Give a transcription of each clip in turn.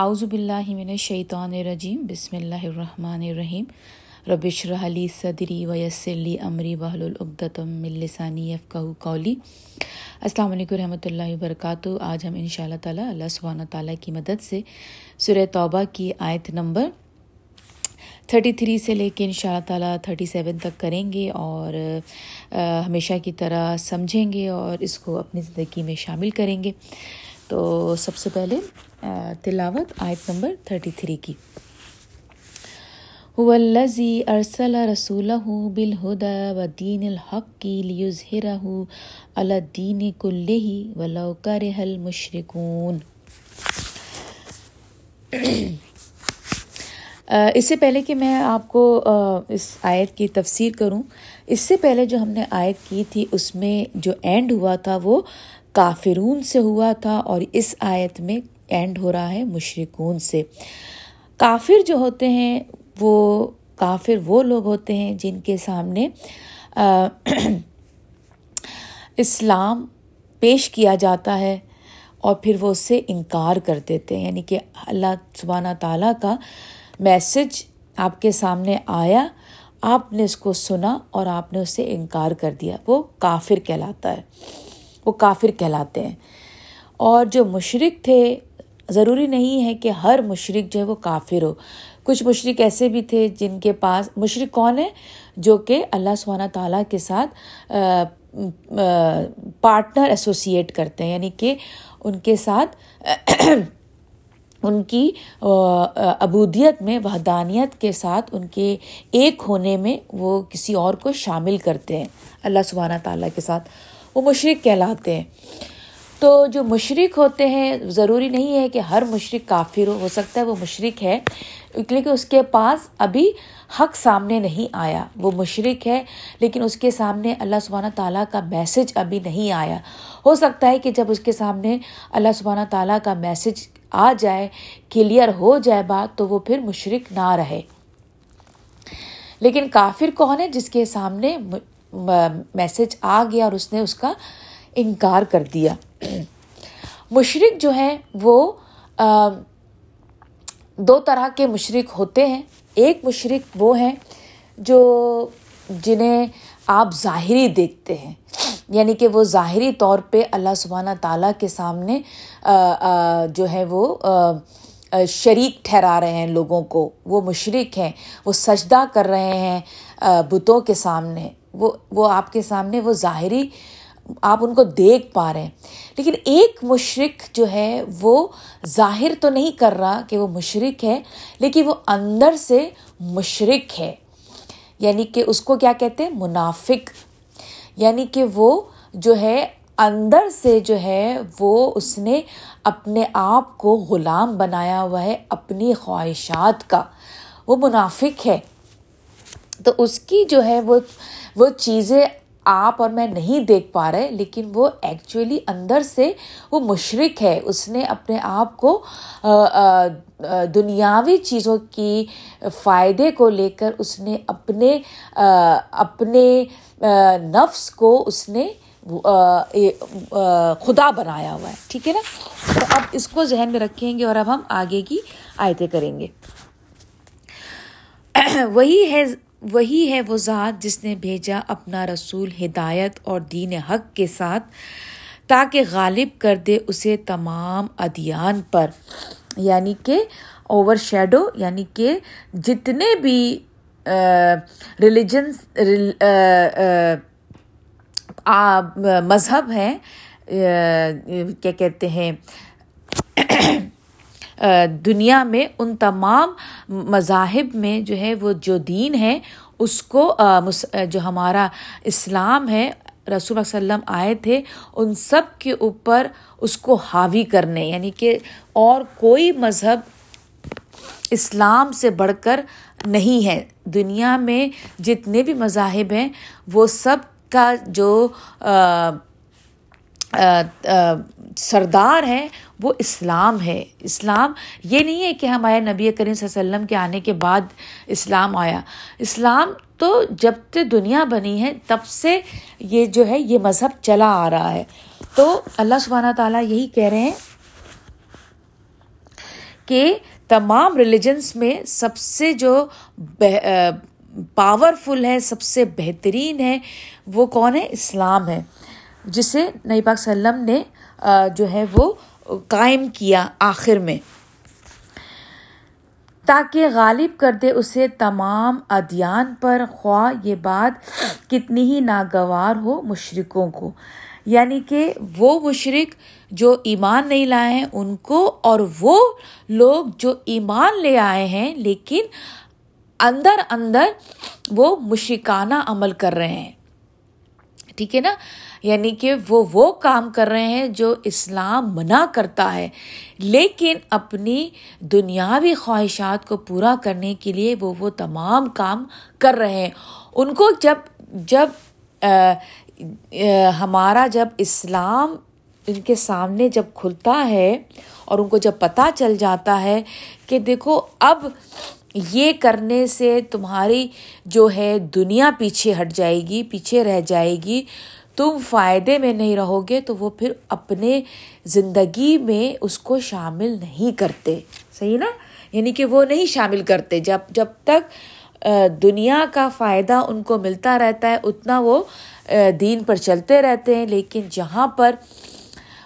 اعوذ باللہ من الشیطان الرجیم، بسم اللہ الرحمن الرحیم. ربش رحلی صدری ویسلی امری بحل العبدم ملسانی یفقہ کولی السلام علیکم رحمۃ اللہ وبرکاتہ. آج ہم ان شاء اللہ تعالیٰ اللہ سبحانہ تعالیٰ کی مدد سے سورہ توبہ کی آیت نمبر تھرٹی تھری سے لے کے ان شاء اللہ تعالیٰ تھرٹی سیون تک کریں گے اور ہمیشہ کی طرح سمجھیں گے اور اس کو اپنی زندگی میں شامل کریں گے. تو سب سے پہلے تلاوت آیت نمبر تھرٹی تھری کی۔ ولزی ارسل رسول بالہدا و دین الحق کی لیظہرہ الدین کل ہی ولو کرہ المشرکون۔ اس سے پہلے کہ میں آپ کو اس آیت کی تفسیر کروں، اس سے پہلے جو ہم نے آیت کی تھی، اس میں جو اینڈ ہوا تھا وہ کافرون سے ہوا تھا اور اس آیت میں اینڈ ہو رہا ہے مشرقون سے۔ کافر جو ہوتے ہیں، وہ کافر وہ لوگ ہوتے ہیں جن کے سامنے اسلام پیش کیا جاتا ہے اور پھر وہ اس سے انکار کر دیتے ہیں۔ یعنی کہ اللہ سبحانہ تعالیٰ کا میسج آپ کے سامنے آیا، آپ نے اس کو سنا اور آپ نے اس سے انکار کر دیا۔ وہ کافر کہلاتا ہے، وہ کافر کہلاتے ہیں۔ اور جو مشرق تھے ضروری نہیں ہے کہ ہر مشرق جو ہے وہ کافر ہو۔ کچھ مشرق ایسے بھی تھے جن کے پاس مشرق کون ہے جو کہ اللہ سبحانہ تعالیٰ کے ساتھ پارٹنر ایسوسیٹ کرتے ہیں۔ یعنی کہ ان کے ساتھ، ان کی ابودیت میں، وحدانیت کے ساتھ ان کے ایک ہونے میں وہ کسی اور کو شامل کرتے ہیں۔ اللہ سبحانہ تعالیٰ کے ساتھ وہ مشرق کہلاتے ہیں۔ تو جو مشرق ہوتے ہیں، ضروری نہیں ہے کہ ہر مشرق کافر ہو ہو سکتا ہے وہ مشرق ہے، لیکن اس کے پاس ابھی حق سامنے نہیں آیا۔ وہ مشرق ہے، لیکن اس کے سامنے اللہ سبحانہ تعالیٰ کا میسج ابھی نہیں آیا۔ ہو سکتا ہے کہ جب اس کے سامنے اللہ سبحانہ تعالیٰ کا میسج آ جائے، کلیئر ہو جائے بات، تو وہ پھر مشرق نہ رہے۔ لیکن کافر کون ہے جس کے سامنے میسج آ گیا اور اس نے اس کا انکار کر دیا؟ مشرق جو ہیں وہ دو طرح کے مشرق ہوتے ہیں۔ ایک مشرق وہ ہیں جو جنہیں آپ ظاہری دیکھتے ہیں۔ یعنی کہ وہ ظاہری طور پہ اللہ سبحانہ تعالیٰ کے سامنے جو ہے وہ شریک ٹھہرا رہے ہیں لوگوں کو۔ وہ مشرق ہیں، وہ سجدہ کر رہے ہیں بتوں کے سامنے۔ وہ وہ آپ کے سامنے وہ ظاہری آپ ان کو دیکھ پا رہے ہیں۔ لیکن ایک مشرق جو ہے، وہ ظاہر تو نہیں کر رہا کہ وہ مشرق ہے، لیکن وہ اندر سے مشرق ہے۔ یعنی کہ اس کو کیا کہتے ہیں؟ منافق۔ یعنی کہ وہ جو ہے، اندر سے جو ہے، وہ اس نے اپنے آپ کو غلام بنایا ہوا ہے، اپنی خواہشات کا۔ وہ منافق ہے۔ تو اس کی جو ہے، وہ وہ چیزیں آپ اور میں نہیں دیکھ پا رہے، لیکن وہ ایکچولی اندر سے وہ مشرق ہے۔ اس نے اپنے آپ کو دنیاوی چیزوں کی فائدے کو لے کر اس نے اپنے اپنے نفس کو اس نے خدا بنایا ہوا ہے۔ ٹھیک ہے نا؟ تو اب اس کو ذہن میں رکھیں گے اور اب ہم آگے کی آیتیں کریں گے۔ وہی ہے وہی ہے وہ ذات جس نے بھیجا اپنا رسول ہدایت اور دین حق کے ساتھ تاکہ غالب کر دے اسے تمام ادیان پر۔ یعنی کہ اوور شیڈو یعنی کہ جتنے بھی ریلیجنس مذہب ہیں کیا کہتے ہیں دنیا میں ان تمام مذاہب میں جو ہے، وہ جو دین ہے، اس کو جو ہمارا اسلام ہے، رسول اللہ وسلم آئے تھے، ان سب کے اوپر اس کو حاوی کرنے یعنی کہ اور کوئی مذہب اسلام سے بڑھ کر نہیں ہے۔ دنیا میں جتنے بھی مذاہب ہیں، وہ سب کا جو سردار ہے وہ اسلام ہے۔ اسلام یہ نہیں ہے کہ ہمارے نبی کریم صلی اللہ علیہ وسلم کے آنے کے بعد اسلام آیا۔ اسلام تو جب سے دنیا بنی ہے، تب سے یہ جو ہے، یہ مذہب چلا آ رہا ہے۔ تو اللہ سبحانہ تعالیٰ یہی کہہ رہے ہیں کہ تمام ریلیجنس میں سب سے جو پاورفل ہے، سب سے بہترین ہے، وہ کون ہے؟ اسلام ہے۔ جسے نئی پاک وسلم نے جو ہے وہ قائم کیا آخر میں۔ تاکہ غالب کر دے اسے تمام ادیان پر، خواہ یہ بات کتنی ہی ناگوار ہو مشرقوں کو۔ یعنی کہ وہ مشرق جو ایمان نہیں لائے ہیں ان کو، اور وہ لوگ جو ایمان لے آئے ہیں، لیکن اندر اندر وہ مشرکانہ عمل کر رہے ہیں۔ ٹھیک ہے نا؟ یعنی کہ وہ وہ کام کر رہے ہیں جو اسلام منع کرتا ہے۔ لیکن اپنی دنیاوی خواہشات کو پورا کرنے کے لیے وہ وہ تمام کام کر رہے ہیں۔ ان کو جب جب ہمارا جب اسلام ان کے سامنے جب کھلتا ہے اور ان کو جب پتہ چل جاتا ہے کہ دیکھو اب یہ کرنے سے تمہاری جو ہے دنیا پیچھے ہٹ جائے گی، پیچھے رہ جائے گی۔ تم فائدے میں نہیں رہو گے تو وہ پھر اپنے زندگی میں اس کو شامل نہیں کرتے۔ صحیح نا؟ یعنی کہ وہ نہیں شامل کرتے۔ جب جب تک دنیا کا فائدہ ان کو ملتا رہتا ہے، اتنا وہ دین پر چلتے رہتے ہیں۔ لیکن جہاں پر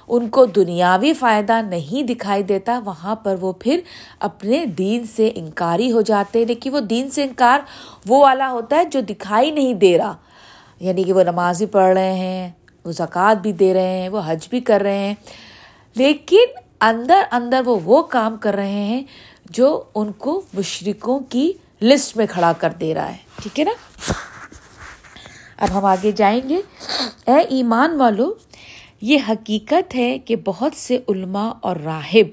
ان کو دنیاوی فائدہ نہیں دکھائی دیتا، وہاں پر وہ پھر اپنے دین سے انکاری ہو جاتے ہیں۔ لیکن وہ دین سے انکار وہ والا ہوتا ہے جو دکھائی نہیں دے رہا۔ یعنی کہ وہ نماز بھی پڑھ رہے ہیں، وہ زکوٰۃ بھی دے رہے ہیں، وہ حج بھی کر رہے ہیں۔ لیکن اندر اندر وہ وہ کام کر رہے ہیں جو ان کو مشرقوں کی لسٹ میں کھڑا کر دے رہا ہے۔ ٹھیک ہے نا؟ اب ہم آگے جائیں گے۔ اے ایمان والو، یہ حقیقت ہے کہ بہت سے علماء اور راہب،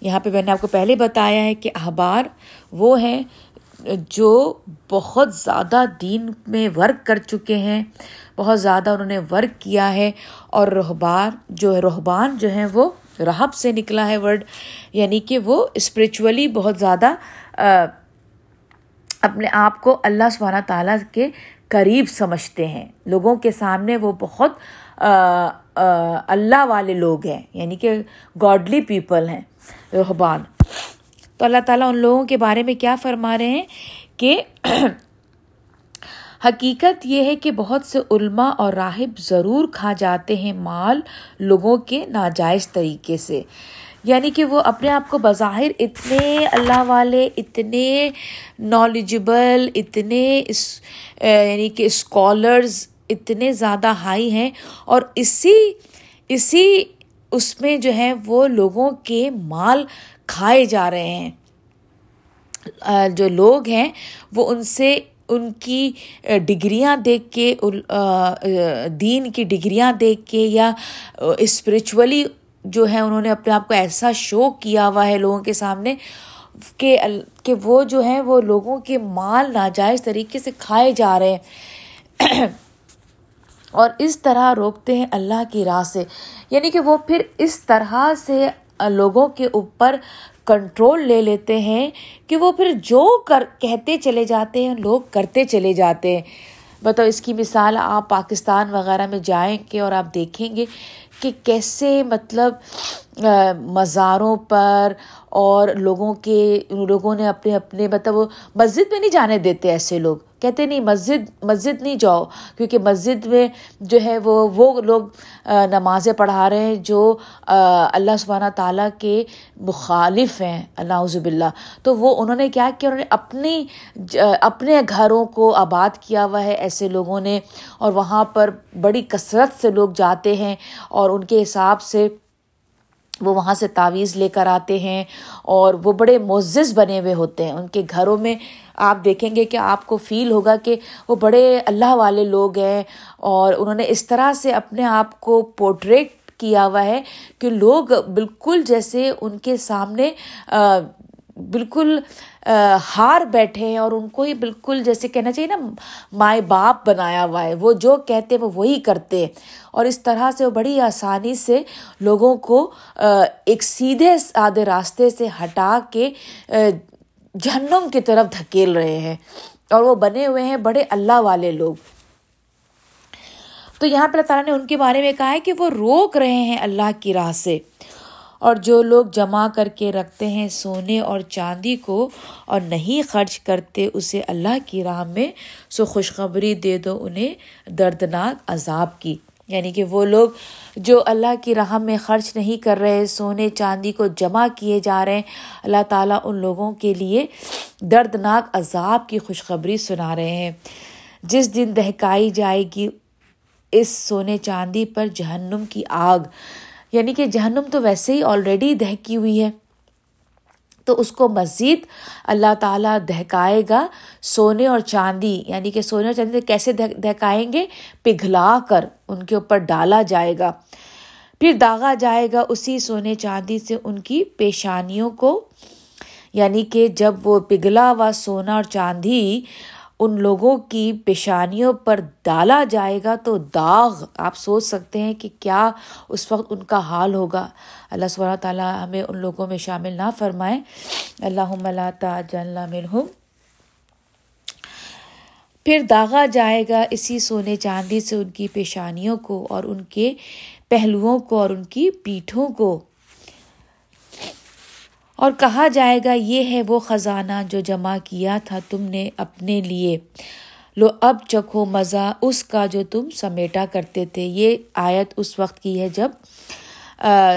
یہاں پہ میں نے آپ کو پہلے بتایا ہے کہ اخبار وہ ہیں جو بہت زیادہ دین میں ورک کر چکے ہیں، بہت زیادہ انہوں نے ورک کیا ہے اور رحبان جو ہے رحبان جو ہیں وہ رہب سے نکلا ہے ورڈ یعنی کہ وہ اسپریچولی بہت زیادہ اپنے آپ کو اللہ سبحانہ تعالیٰ کے قریب سمجھتے ہیں۔ لوگوں کے سامنے وہ بہت اللہ والے لوگ ہیں یعنی کہ گاڈلی پیپل ہیں رحبان تو اللہ تعالیٰ ان لوگوں کے بارے میں کیا فرما رہے ہیں کہ حقیقت یہ ہے کہ بہت سے علماء اور راہب ضرور کھا جاتے ہیں مال لوگوں کے ناجائز طریقے سے۔ یعنی کہ وہ اپنے آپ کو بظاہر اتنے اللہ والے، اتنے نالجبل اتنے اس یعنی کہ اسکالرز اتنے زیادہ ہائی ہیں اور اسی اسی اس میں جو ہے وہ لوگوں کے مال کھائے جا رہے ہیں۔ جو لوگ ہیں، وہ ان سے ان کی ڈگریاں دیکھ کے دین کی ڈگریاں دیکھ کے یا اسپریچولی جو ہے انہوں نے اپنے آپ کو ایسا شو کیا ہوا ہے لوگوں کے سامنے کہ کہ وہ جو ہے وہ لوگوں کے مال ناجائز طریقے سے کھائے جا رہے ہیں۔ اور اس طرح روکتے ہیں اللہ کی راہ سے۔ یعنی کہ وہ پھر اس طرح سے لوگوں کے اوپر کنٹرول لے لیتے ہیں کہ وہ پھر جو کر، کہتے چلے جاتے ہیں، لوگ کرتے چلے جاتے ہیں۔ بتاؤ، اس کی مثال آپ پاکستان وغیرہ میں جائیں گے اور آپ دیکھیں گے کہ کیسے مطلب مزاروں پر اور لوگوں کے، لوگوں نے اپنے اپنے مطلب وہ مسجد میں نہیں جانے دیتے ایسے لوگ۔ کہتے نہیں، مسجد مسجد نہیں جاؤ، کیونکہ مسجد میں جو ہے وہ وہ لوگ نمازیں پڑھا رہے ہیں جو اللہ سبحانہ تعالیٰ کے مخالف ہیں۔ اللہ عزب اللہ تو وہ، انہوں نے کیا کیا؟ انہوں نے اپنی اپنے گھروں کو آباد کیا ہوا ہے ایسے لوگوں نے۔ اور وہاں پر بڑی کثرت سے لوگ جاتے ہیں اور ان کے حساب سے وہ وہاں سے تعویذ لے کر آتے ہیں اور وہ بڑے معزز بنے ہوئے ہوتے ہیں۔ ان کے گھروں میں آپ دیکھیں گے کہ آپ کو فیل ہوگا کہ وہ بڑے اللہ والے لوگ ہیں اور انہوں نے اس طرح سے اپنے آپ کو پورٹریٹ کیا ہوا ہے کہ لوگ بالکل جیسے ان کے سامنے بالکل ہار بیٹھے ہیں اور ان کو ہی بالکل جیسے کہنا چاہیے نا، مائے باپ بنایا ہوا ہے۔ وہ جو کہتے ہیں، وہ وہی کرتے اور اس طرح سے وہ بڑی آسانی سے لوگوں کو ایک سیدھے سادھے راستے سے ہٹا کے جہنم کی طرف دھکیل رہے ہیں۔ اور وہ بنے ہوئے ہیں بڑے اللہ والے لوگ۔ تو یہاں پہ اللہ تعالیٰ نے ان کے بارے میں کہا ہے کہ وہ روک رہے ہیں اللہ کی راہ سے۔ اور جو لوگ جمع کر کے رکھتے ہیں سونے اور چاندی کو اور نہیں خرچ کرتے اسے اللہ کی راہ میں، سو خوشخبری دے دو انہیں دردناک عذاب کی۔ یعنی کہ وہ لوگ جو اللہ کی راہ میں خرچ نہیں کر رہے، سونے، چاندی کو جمع کیے جا رہے ہیں، اللہ تعالیٰ ان لوگوں کے لیے دردناک عذاب کی خوشخبری سنا رہے ہیں۔ جس دن دہکائی جائے گی، اس سونے، چاندی پر جہنم کی آگ یعنی کہ جہنم تو ویسے ہی آلریڈی دہکی ہوئی ہے۔ تو اس کو مزید اللہ تعالیٰ دہکائے گا سونے اور چاندی یعنی کہ سونے اور چاندی کیسے دہکائیں گے؟ پگھلا کر ان کے اوپر ڈالا جائے گا۔ پھر داغا جائے گا اسی سونے چاندی سے ان کی پیشانیوں کو۔ یعنی کہ جب وہ پگھلا ہوا سونا اور چاندی ان لوگوں کی پیشانیوں پر ڈالا جائے گا تو داغ، آپ سوچ سکتے ہیں کہ کیا اس وقت ان کا حال ہوگا۔ اللہ صلی تعالیٰ ہمیں ان لوگوں میں شامل نہ فرمائیں اللہ منہم۔ پھر داغا جائے گا اسی سونے چاندی سے ان کی پیشانیوں کو اور ان کے پہلوؤں کو اور ان کی پیٹھوں کو۔ اور کہا جائے گا، یہ ہے وہ خزانہ جو جمع کیا تھا تم نے اپنے لیے۔ لو، اب چکھو مزہ اس کا جو تم سمیٹا کرتے تھے۔ یہ آیت اس وقت کی ہے جب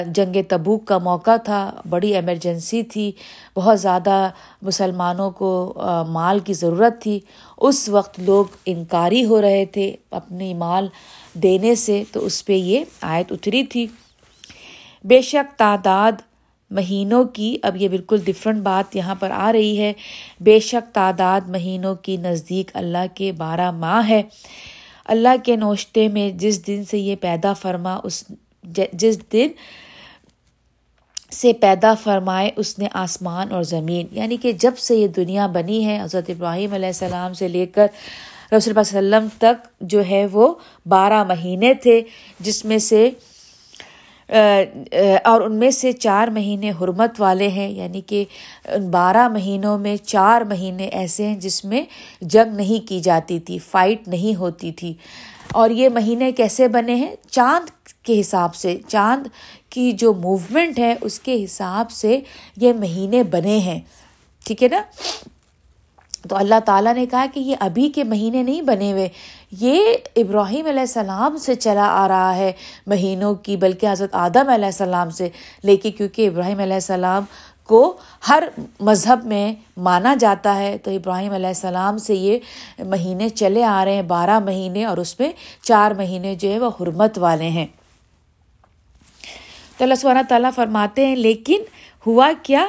جنگ تبوک کا موقع تھا۔ بڑی ایمرجنسی تھی۔ بہت زیادہ مسلمانوں کو مال کی ضرورت تھی۔ اس وقت لوگ انکاری ہو رہے تھے اپنی مال دینے سے، تو اس پہ یہ آیت اتری تھی۔ بے شک تعداد مہینوں کی، اب یہ بالکل ڈفرینٹ بات یہاں پر آ رہی ہے۔ بے شک تعداد مہینوں کی نزدیک اللہ کے بارہ ماہ ہے۔ اللہ کے نوشتے میں جس دن سے یہ پیدا فرما، اس جس دن سے پیدا فرمائے، اس نے آسمان اور زمین۔ یعنی کہ جب سے یہ دنیا بنی ہے، حضرت ابراہیم علیہ السلام سے لے کر رسول اللہ علیہ وسلم تک جو ہے وہ بارہ مہینے تھے، جس میں سے اور ان میں سے چار مہینے حرمت والے ہیں یعنی کہ ان بارہ مہینوں میں چار مہینے ایسے ہیں جس میں جنگ نہیں کی جاتی تھی فائٹ نہیں ہوتی تھی۔ اور یہ مہینے کیسے بنے ہیں؟ چاند کے حساب سے، چاند کی جو موومنٹ ہے، اس کے حساب سے یہ مہینے بنے ہیں۔ ٹھیک ہے نا؟ تو اللہ تعالیٰ نے کہا کہ یہ ابھی کے مہینے نہیں بنے ہوئے۔ یہ ابراہیم علیہ السلام سے چلا آ رہا ہے، مہینوں کی، بلکہ حضرت آدم علیہ السلام سے۔ لیکن کیونکہ ابراہیم علیہ السلام کو ہر مذہب میں مانا جاتا ہے، تو ابراہیم علیہ السلام سے یہ مہینے چلے آ رہے ہیں، بارہ مہینے اور اس میں چار مہینے جو ہے وہ حرمت والے ہیں۔ تو اللہ سبحانہ تعالیٰ فرماتے ہیں، لیکن ہوا کیا؟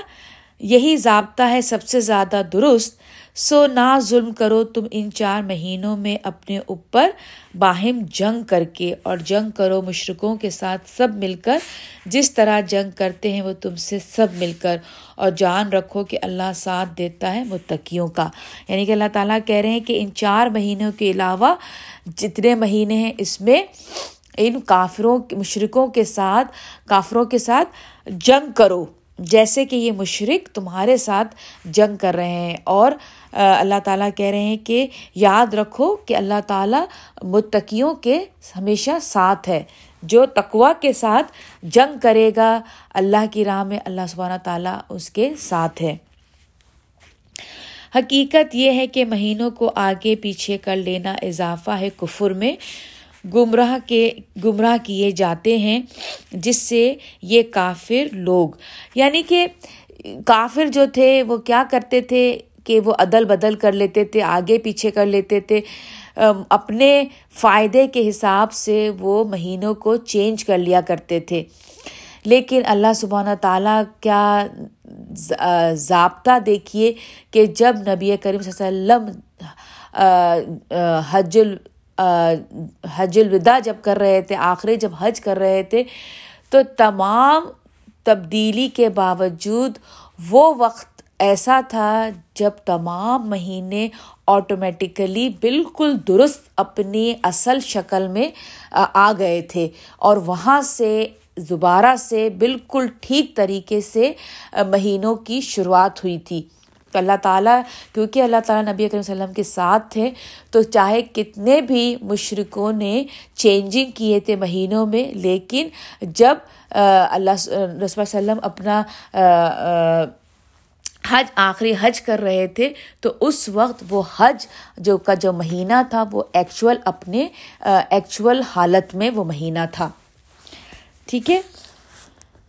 یہی ضابطہ ہے سب سے زیادہ درست سو نہ ظلم کرو، تم ان چار مہینوں میں اپنے اوپر باہم جنگ کر کے اور جنگ کرو مشرقوں کے ساتھ سب مل کر۔ جس طرح جنگ کرتے ہیں، وہ تم سے سب مل کر۔ اور جان رکھو کہ اللہ ساتھ دیتا ہے متقیوں کا۔ یعنی کہ اللہ تعالیٰ کہہ رہے ہیں کہ ان چار مہینوں کے علاوہ جتنے مہینے ہیں، اس میں ان کافروں مشرقوں کے ساتھ، کافروں کے ساتھ جنگ کرو۔ جیسے کہ یہ مشرق تمہارے ساتھ جنگ کر رہے ہیں اور اللہ تعالیٰ کہہ رہے ہیں کہ یاد رکھو کہ اللہ تعالیٰ متقیوں کے ہمیشہ ساتھ ہے، جو تقوا کے ساتھ جنگ کرے گا، اللہ کی راہ میں اللہ سبحانہ تعالیٰ اس کے ساتھ ہے۔ حقیقت یہ ہے کہ مہینوں کو آگے پیچھے کر لینا اضافہ ہے کفر میں۔ گمراہ کے گمراہ کیے جاتے ہیں، جس سے یہ کافر لوگ۔ یعنی کہ کافر جو تھے، وہ کیا کرتے تھے کہ وہ عدل بدل کر لیتے تھے، آگے پیچھے کر لیتے تھے۔ اپنے فائدے کے حساب سے وہ مہینوں کو چینج کر لیا کرتے تھے۔ لیکن اللہ سبحانہ تعالیٰ کیا ضابطہ دیکھیے کہ جب نبی کریم صلی اللہ علیہ وسلم حج ال حج الوداع جب کر رہے تھے آخری جب حج کر رہے تھے، تو تمام تبدیلی کے باوجود وہ وقت ایسا تھا جب تمام مہینے آٹومیٹیکلی بالکل درست اپنی اصل شکل میں، آ گئے تھے۔ اور وہاں سے دوبارہ سے بالکل ٹھیک طریقے سے مہینوں کی شروعات ہوئی تھی۔ تو اللہ تعالیٰ، کیونکہ اللہ تعالیٰ نبی اکرم وسلم کے ساتھ تھے، تو چاہے کتنے بھی مشرقوں نے چینجنگ کیے تھے مہینوں میں، لیکن جب اللہ رسول وسلم اپنا حج، آخری حج کر رہے تھے، تو اس وقت وہ حج جو کا جو مہینہ تھا، وہ ایکچول اپنے ایکچول حالت میں وہ مہینہ تھا۔ ٹھیک ہے؟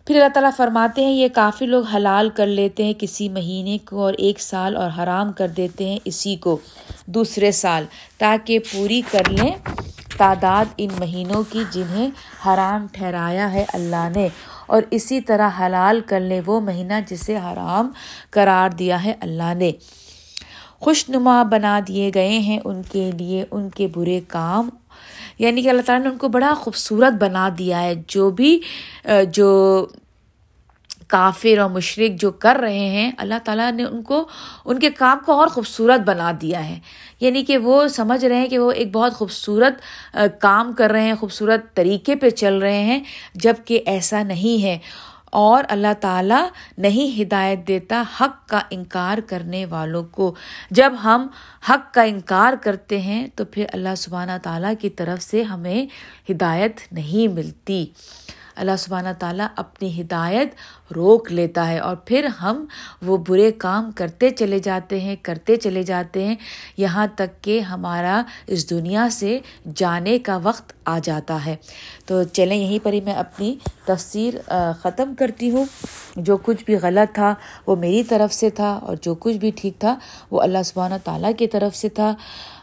پھر اللہ تعالیٰ فرماتے ہیں، یہ کافی لوگ حلال کر لیتے ہیں کسی مہینے کو اور ایک سال اور حرام کر دیتے ہیں اسی کو دوسرے سال، تاکہ پوری کر لیں تعداد ان مہینوں کی جنہیں حرام ٹھہرایا ہے اللہ نے۔ اور اسی طرح حلال کر لیں وہ مہینہ جسے حرام قرار دیا ہے اللہ نے۔ خوش نما بنا دیے گئے ہیں ان کے لیے، ان کے برے کام یعنی کہ اللہ تعالیٰ نے ان کو بڑا خوبصورت بنا دیا ہے۔ جو بھی جو کافر اور مشرق جو کر رہے ہیں، اللہ تعالیٰ نے ان کو، ان کے کام کو اور خوبصورت بنا دیا ہے۔ یعنی کہ وہ سمجھ رہے ہیں کہ وہ ایک بہت خوبصورت کام کر رہے ہیں، خوبصورت طریقے پہ چل رہے ہیں جبکہ ایسا نہیں ہے۔ اور اللہ تعالیٰ نہیں ہدایت دیتا حق کا انکار کرنے والوں کو۔ جب ہم حق کا انکار کرتے ہیں تو پھر اللہ سبحانہ تعالیٰ کی طرف سے ہمیں ہدایت نہیں ملتی۔ اللہ سبحانہ تعالیٰ اپنی ہدایت روک لیتا ہے اور پھر ہم وہ برے کام کرتے چلے جاتے ہیں، کرتے چلے جاتے ہیں، یہاں تک کہ ہمارا اس دنیا سے جانے کا وقت آ جاتا ہے۔ تو چلیں، یہیں پر ہی میں اپنی تفسیر ختم کرتی ہوں۔ جو کچھ بھی غلط تھا وہ میری طرف سے تھا اور جو کچھ بھی ٹھیک تھا وہ اللہ سبحانہ تعالیٰ کی طرف سے تھا۔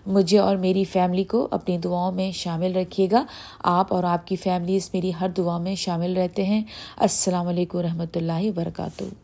مجھے اور میری فیملی کو اپنی دعاؤں میں شامل رکھیے گا۔ آپ اور آپ کی فیملیز میری ہر دعا میں شامل رہتے ہیں۔ السلام علیکم رحمۃ اللہ وبرکاتہ۔